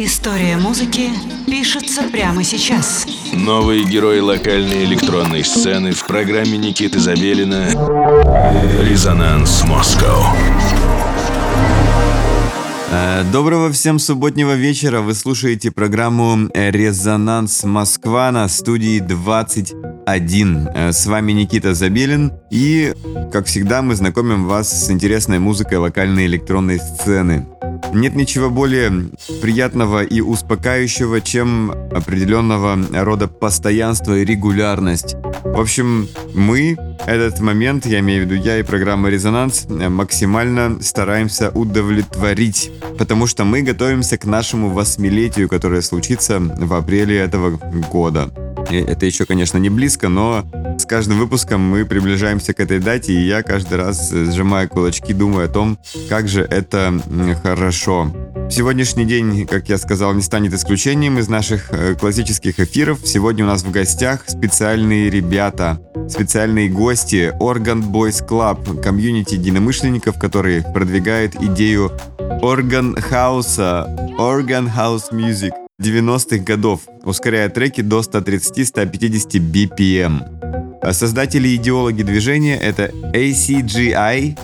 История музыки пишется прямо сейчас. Новые герои локальной электронной сцены в программе Никиты Забелина «Резонанс Москва». Э, доброго всем субботнего вечера. Вы слушаете программу «Резонанс Москва» на студии 21. Э, с вами Никита Забелин. И, как всегда, мы знакомим вас с интересной музыкой локальной электронной сцены. Нет ничего более приятного и успокаивающего, чем определенного рода постоянство и регулярность. В общем, мы этот момент, я имею в виду я и программа «Резонанс», максимально стараемся удовлетворить, потому что мы готовимся к нашему восьмилетию, которое случится в апреле этого года. Это еще, конечно, не близко, но с каждым выпуском мы приближаемся к этой дате, и я каждый раз, э, сжимая кулачки, думаю о том, как же это хорошо. Сегодняшний день, как я сказал, не станет исключением из наших э, классических эфиров. Сегодня у нас в гостях специальные ребята, специальные гости Organ Boys Club, комьюнити единомышленников, который продвигает идею орган хауса, Organ House Music. 90-х годов, ускоряя треки до 130-150 BPM. А создатели и идеологи движения — это ACGI,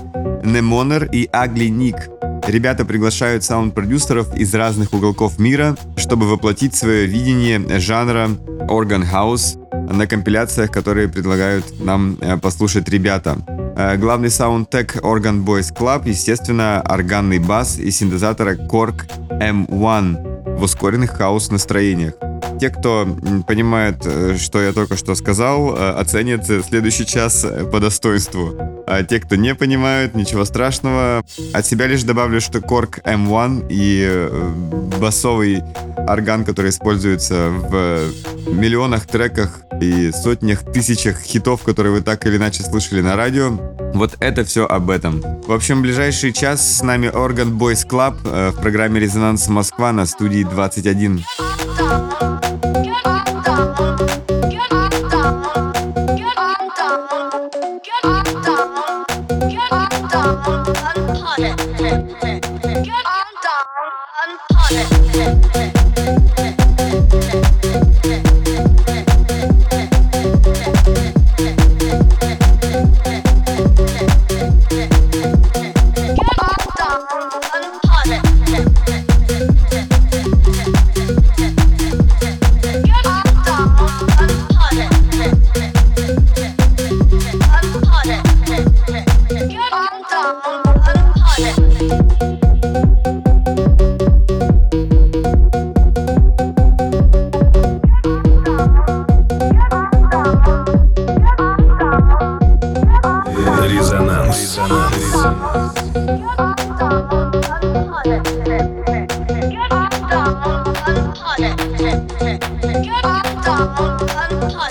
Nemoner и Ugly Nick. Ребята приглашают саунд-продюсеров из разных уголков мира, чтобы воплотить свое видение жанра Organ House на компиляциях, которые предлагают нам э, послушать ребята. Э, главный саундтек Organ Boys Club, естественно, органный бас и синтезатора Korg M1 в ускоренных хаос настроениях. Те, кто понимает, э, что я только что сказал, э, оценят следующий час по достоинству. А те, кто не понимают, ничего страшного. От себя лишь добавлю, что Korg M1 и э, басовый орган, который используется в миллионах треках и сотнях тысячах хитов, которые вы так или иначе слышали на радио, вот это все об этом. В общем, ближайший час с нами Organ Boys Club э, в программе «Резонанс Москва» на студии 21.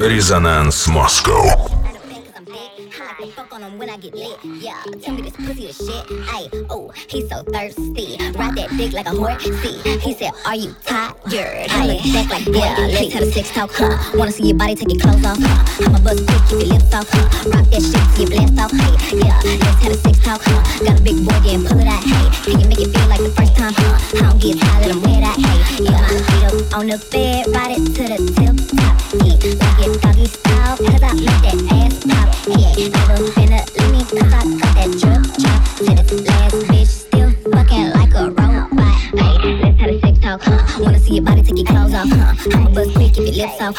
Резонанс Москва. Fuck on him when I get lit. Yeah, tell me this pussy the shit. Ay, oh, he's so thirsty. Ride that dick like a horse. See, he said, Are you tired? I look back like yeah. Let's have a sex talk. Huh? Wanna see your body take your clothes off? Huh? I'm a buzz quick, keep your lips off. Huh? Rock that shit till you blast off. Hey, yeah, let's have a sex talk. Huh? Got a big boy, yeah, and pull it out. Hey, can you make it feel like the first time? Huh? I don't get tired, let him wear that. Hey, yeah, feet up on the bed, ride it to the tip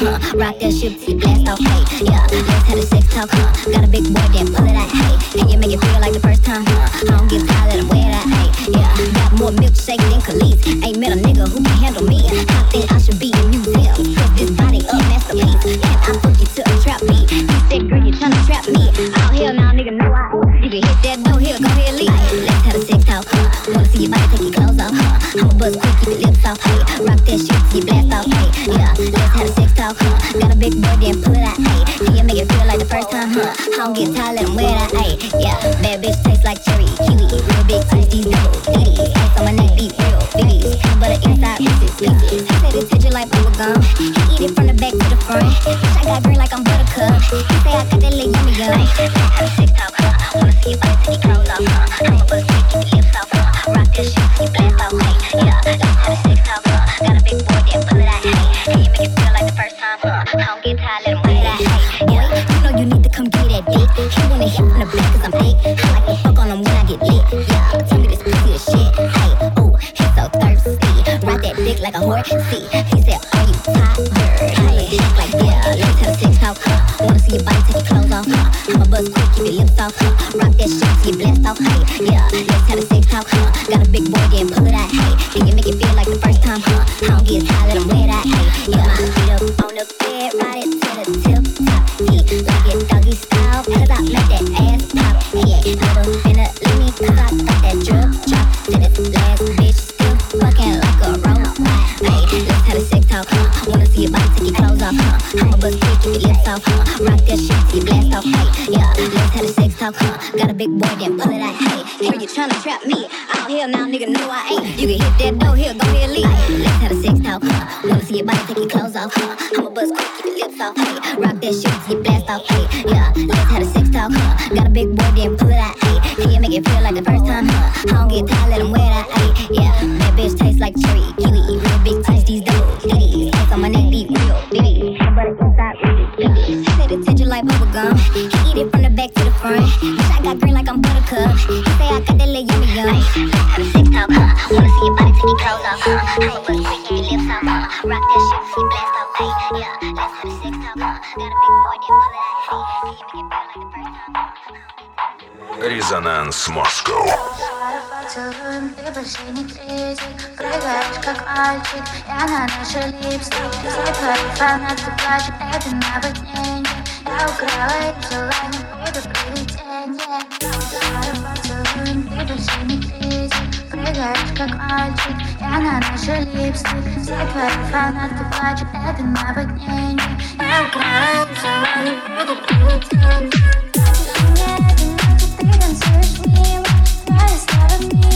huh? Rock that shit till you blast off, hey, yeah. Let's have a sex talk, huh? Got a big boy, then pull it out, hey. You make it feel like the first time, huh? I don't get tired, him wear that, hey, yeah. Got more milkshake than Kelis. Ain't met a nigga who can handle me. I think I I you to a trap beat. You said, girl, you tryna trap me. Oh, nigga, I. You hit that door, here, go ahead, leave. Let's have a sex talk, huh? Wanna see your body take your clothes off, huh? I'ma quick, keep your lips off, hey. Rock that shit till you blast off, hey. Yeah, let's have a sex talk, huh? Got a big boy, then pull it out, hey. Can you make it feel like the first time, huh? I don't get tired, let him that, hey. Yeah, bad bitch taste like cherry, kiwi. Real big tasty double, ditty. Ice on my neck, beat real. Peanut butter inside, Reese's pieces. He said it touch it like bubble gum. He eat it from the back to the front. I got green like I'm buttercup. He say I got that little yummy yum. Have a sex talk, huh? Wanna see your body take your clothes off, huh? I'ma bust quick, keep your lips off? Rock that shit till you blast off, hey. Yeah, let's have a talk, huh? Got a big boy, then pull it out, hey. Can you make it feel like the first time? I don't get tired, let him wear that, hey. Yeah, you know you need to come get that dick. He wanna hit from the back cause I'm thick. See, he said, Are you like yeah. Let's have sex talk. Wanna see your body take your clothes off? I'ma your lips off. Rock that shit till you off. Hey, yeah. Let's have a sex talk. Talk, huh? Got a big boy, then pull it out, hey. Hear you tryna trap me? Oh hell now, nigga, no I ain't. You can hit that door, here, go ahead, leave. Let's have a sex talk, huh? Wanna see your body take your clothes off, huh? I'ma bust quick, keep your lips off, hey. Rock that shit till you blast off, hey. Yeah, let's have a sex talk, huh? Got a big boy, then pull it out, hey. Can you make it feel like the first time, huh? I don't get tired, let him wear that, hey. Yeah, that bitch tastes like cherry, kiwi, real big tasties, double, ditties. Ice on my neck, beat real, bitty. Butter inside, Reese's, He said it touch it like bubble like I'm buttercup. He say I got that little yummy yum. Have a sex talk, huh? Wanna see your body take your clothes off, huh? I'ma bust quick, keep your lips off, huh? Rock that shit you blast off, hey. Yeah, let's have a sex talk, huh? Got a big boy, then pull it out, hey. Can you make it feel like the first time? Резонанс Москва. Поцелуем ты больше не критик Прыгаешь как мальчик, я на наши липстик Все твои фанаты плачут, это наводнение Я украла их желание, критик Прыгаешь как мальчик, я на наши липстик Все твои фанаты плачут, это наводнение Я украла их желание, предупреждение ты танцуешь мимо, твои слова мимо,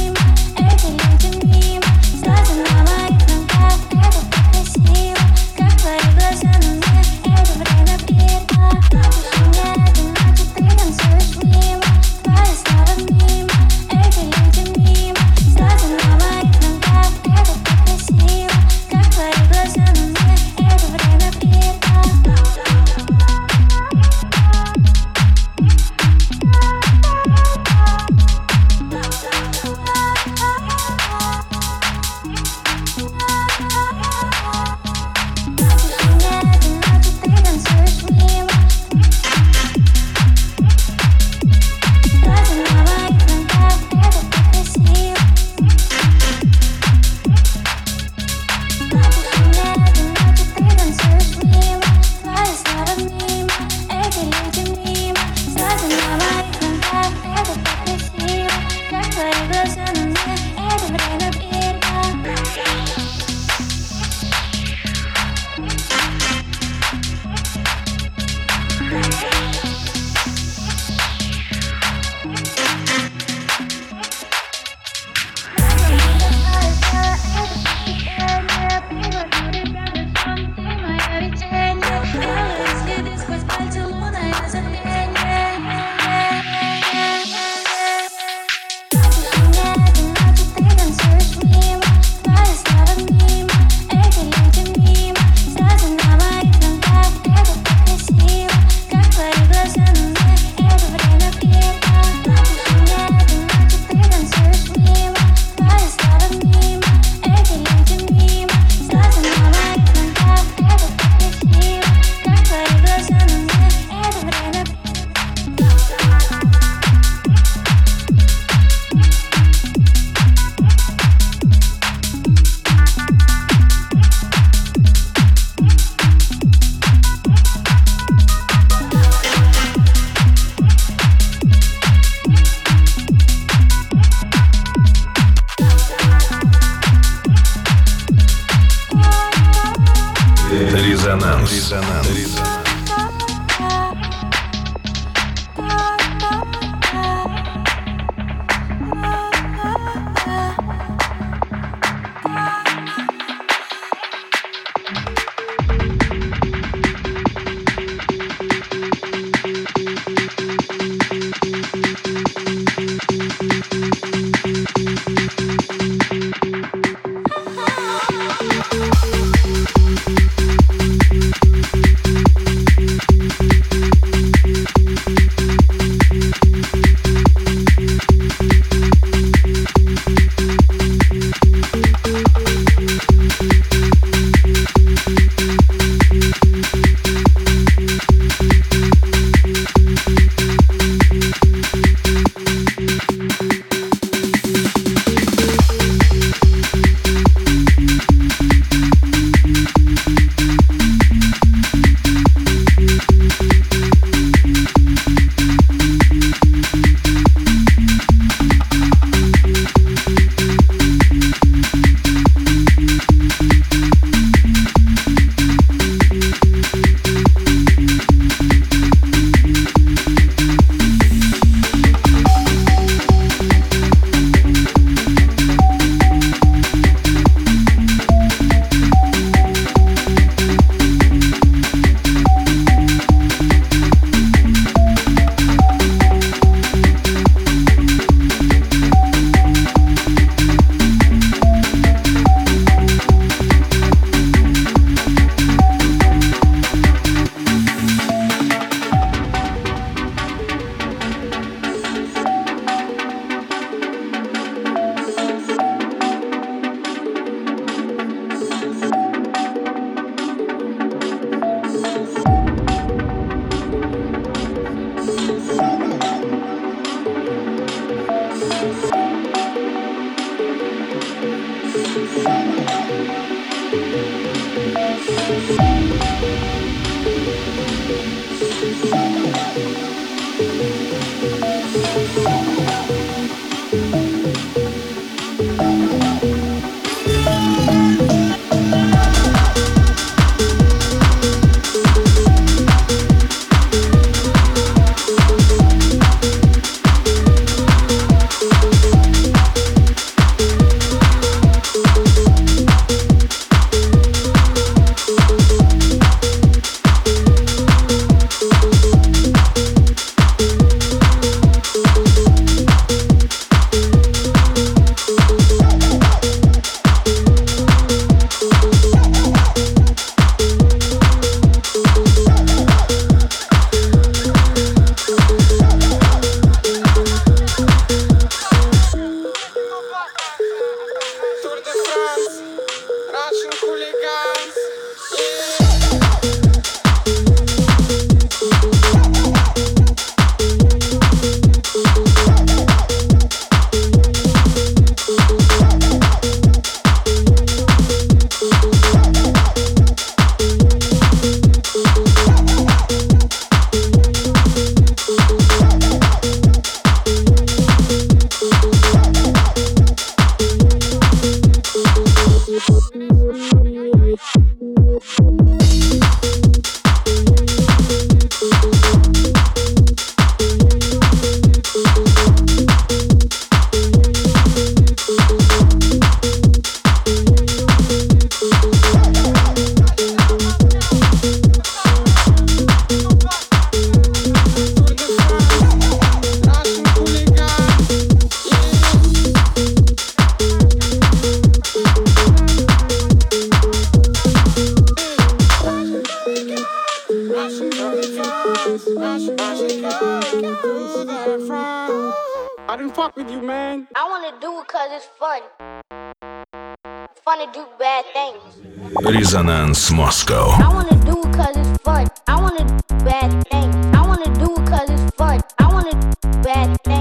Resonance Moscow. I wanna do cause it's fun. I wanna bad thing. I wanna do cause it's fun. I wanna bad thing.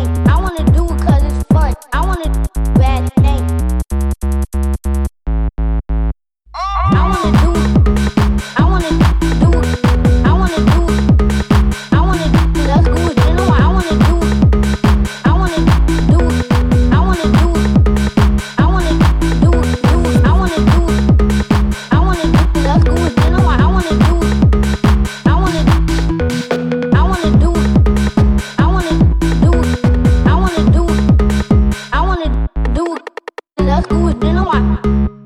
좋.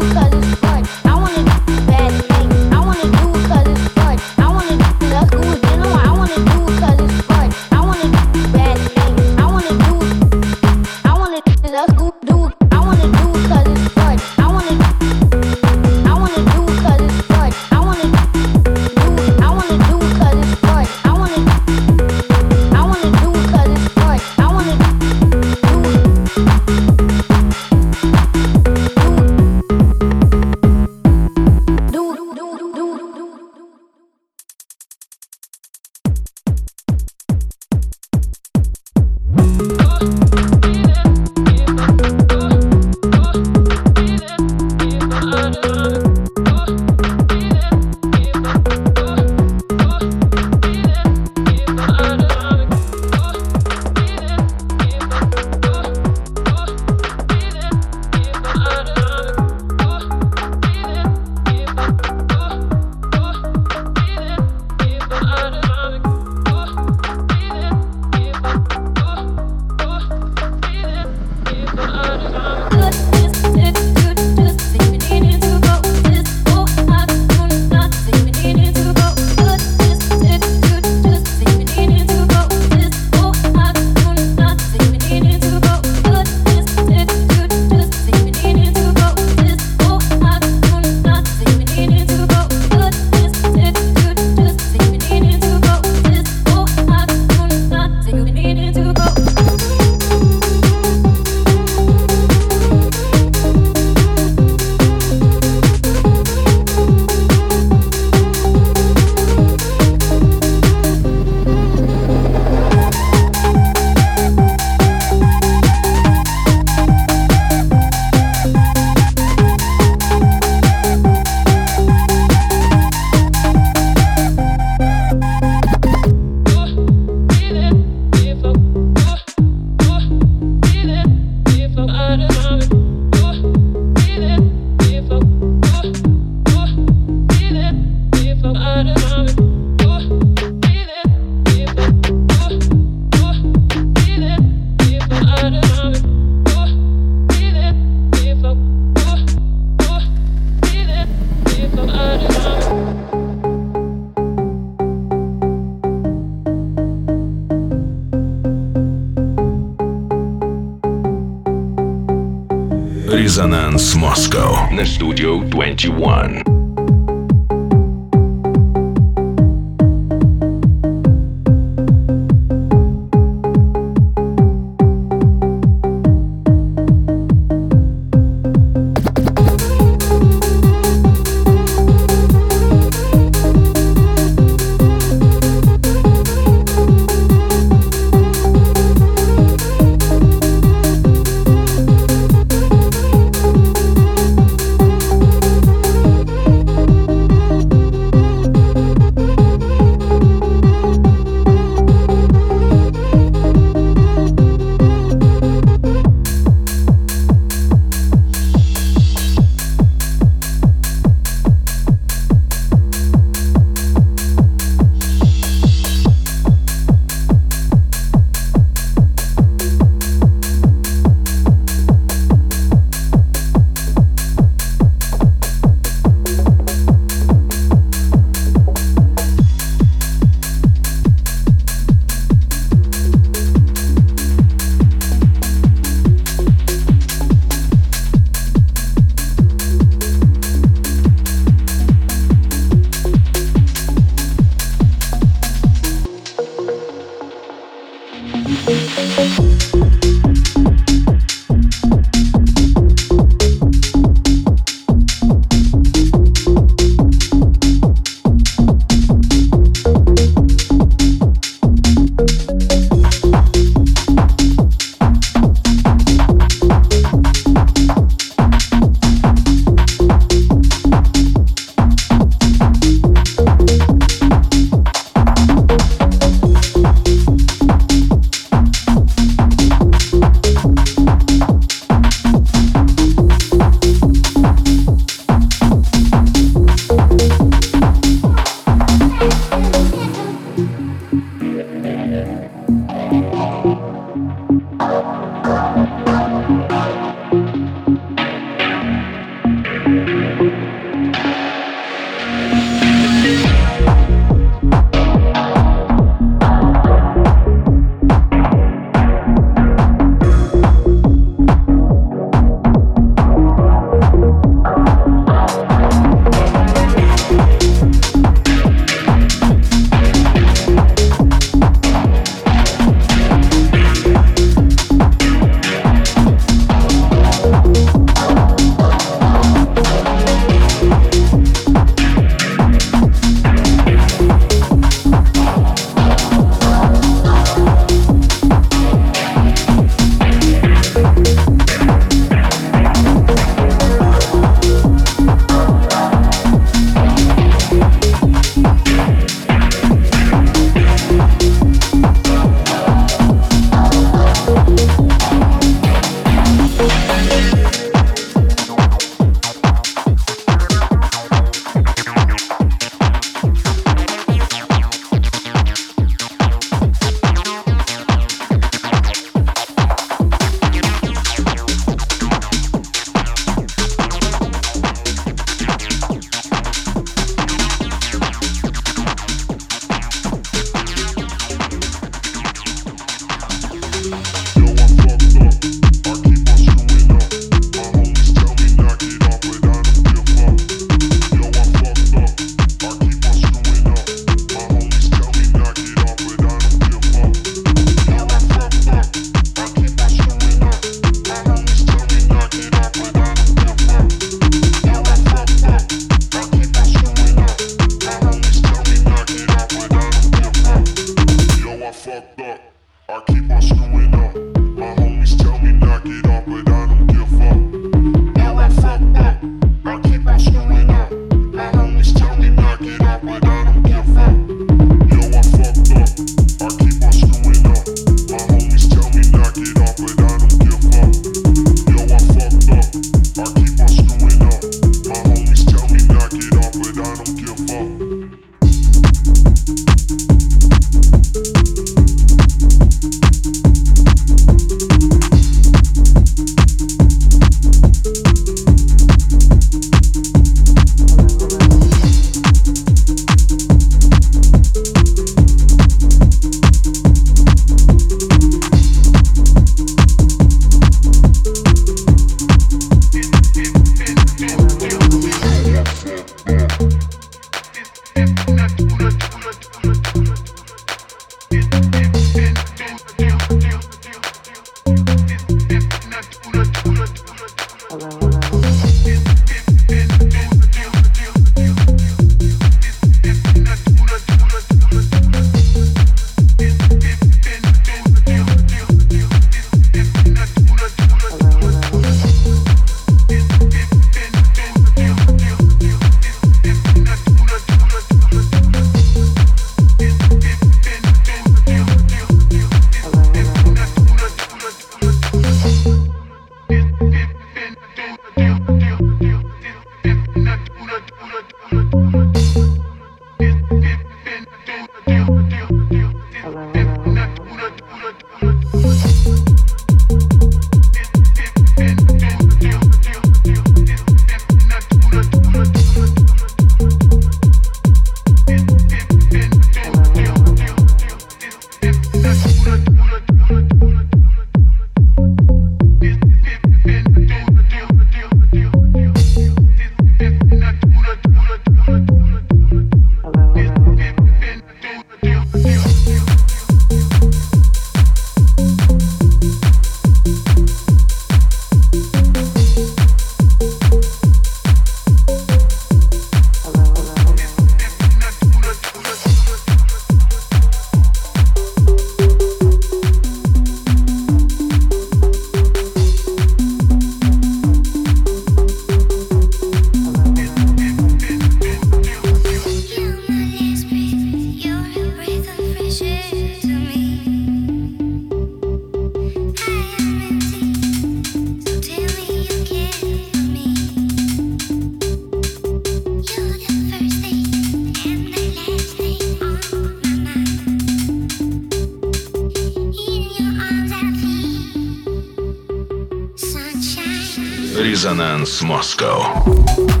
Резонанс Москва.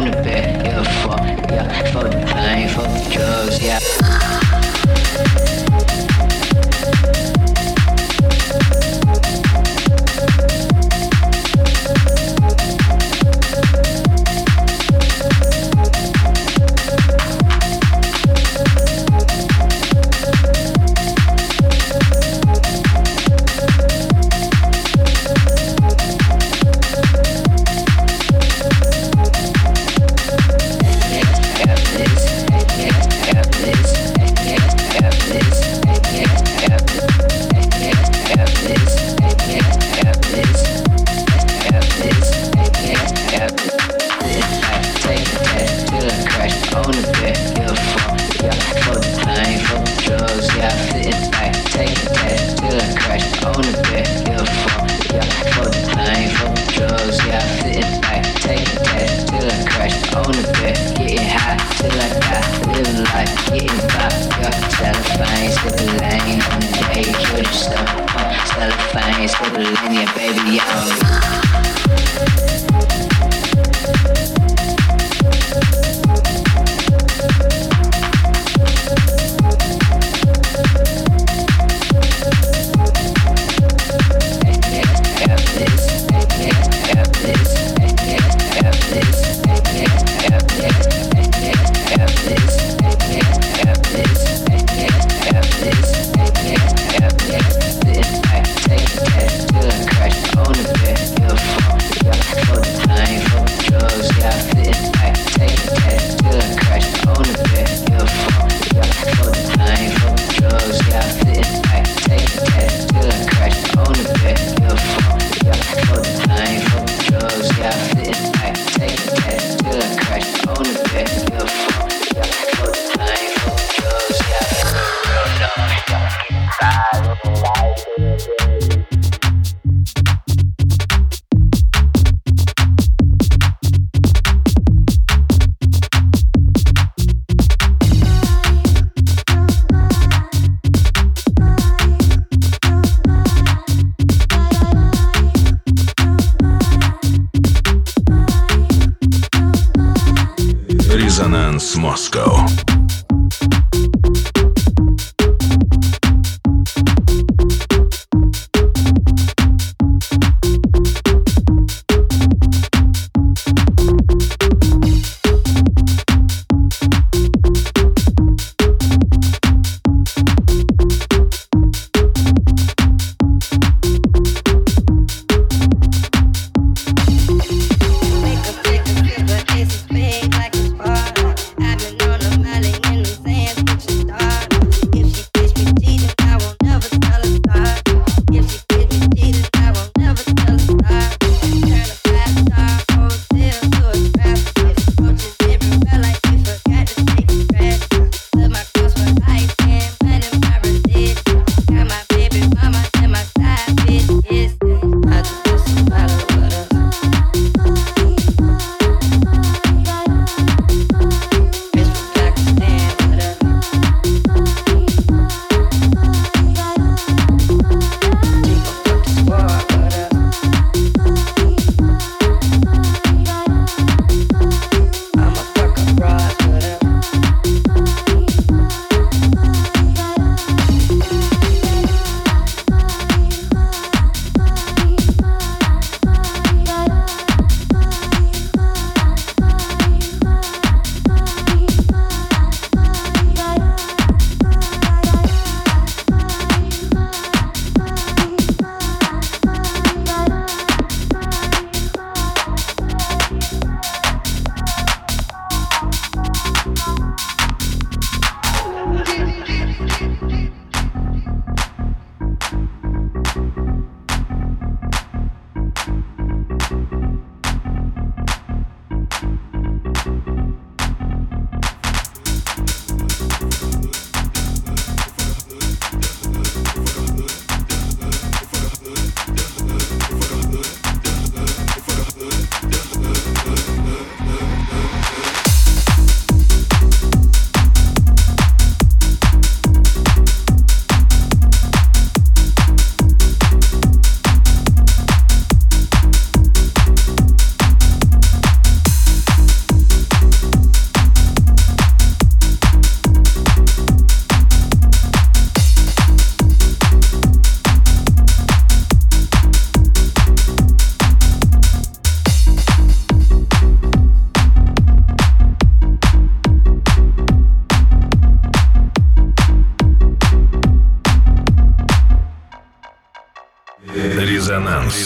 on the bed, yeah, fuck, yeah, fuck the pain, fuck the drugs, yeah.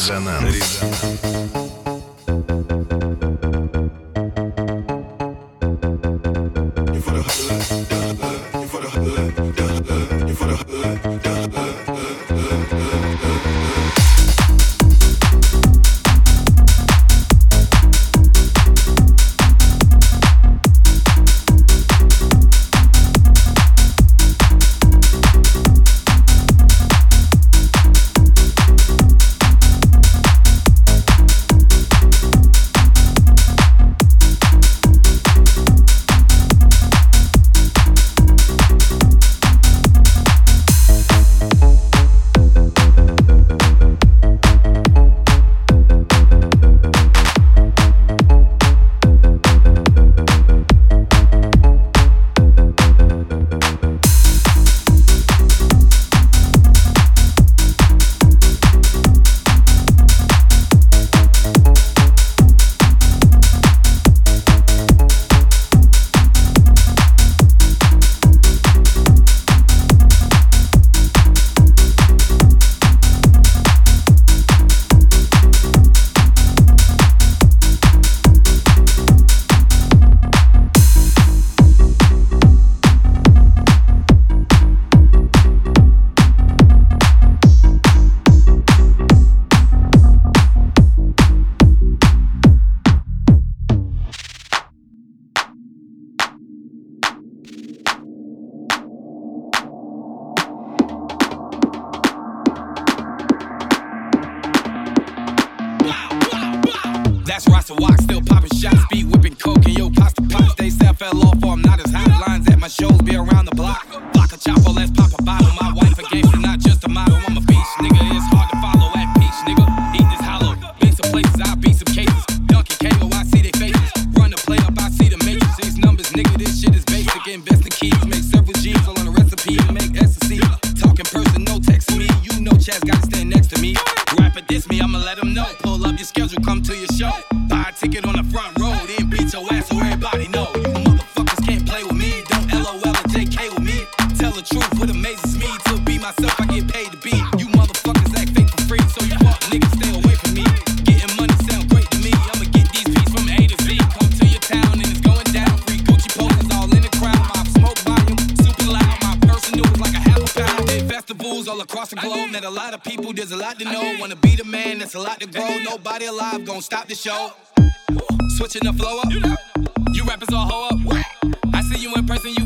Резонанс.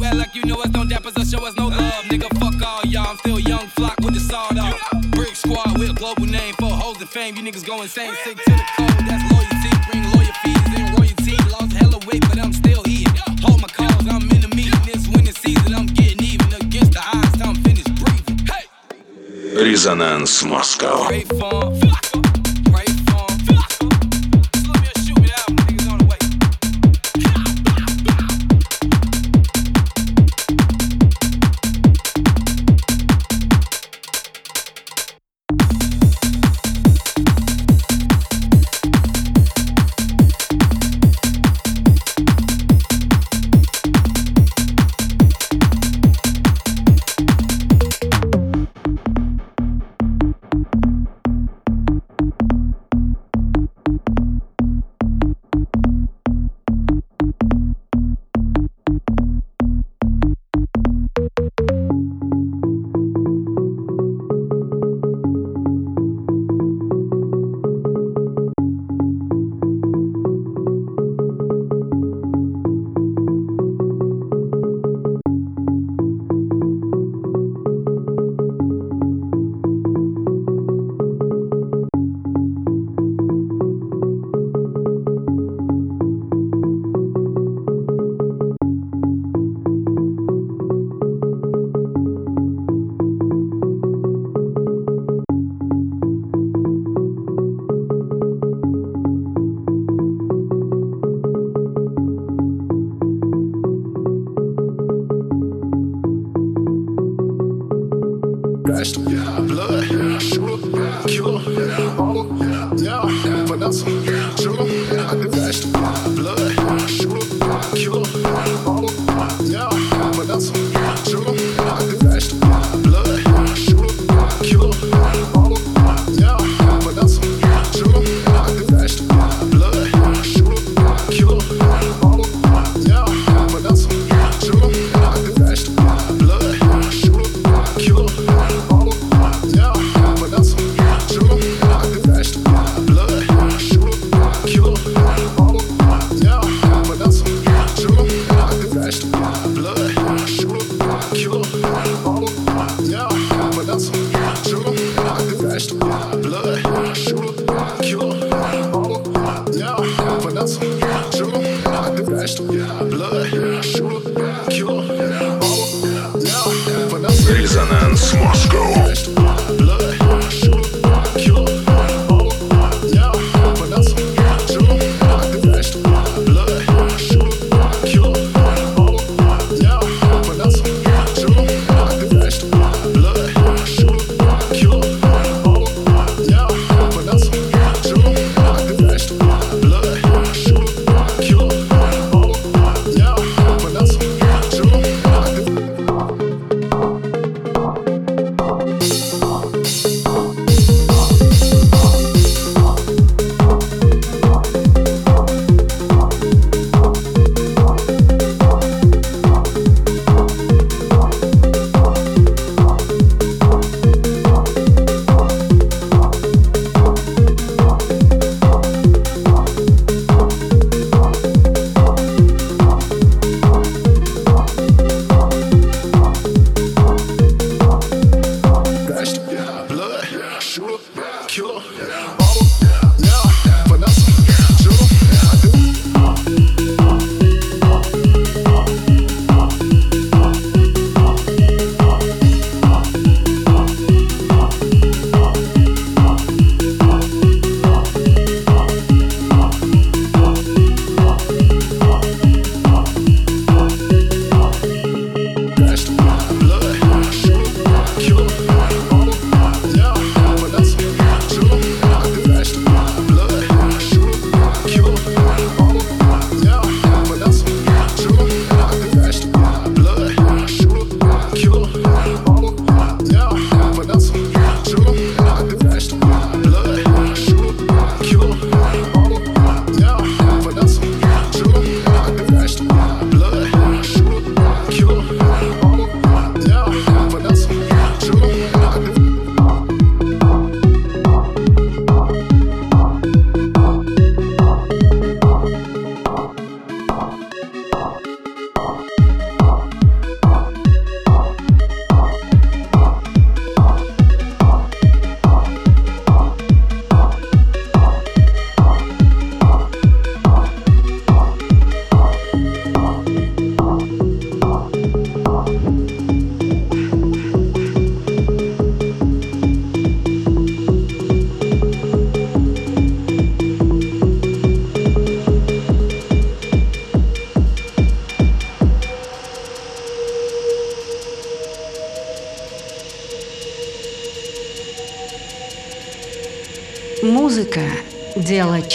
act like you know us, don't dap us or show us no love. Nigga, fuck all y'all, I'm still young, flock with the sawed. Brick squad, we a global name for hoes and fame. You niggas go insane, sick to the code, that's loyalty. Bring lawyer fees and royalty. Lost hella weight, but I'm still here. Hold my calls, I'm in the meeting. This winning season, I'm getting even against the odds. I'm finished breathing. Hey! Resonance Moscow. Bye.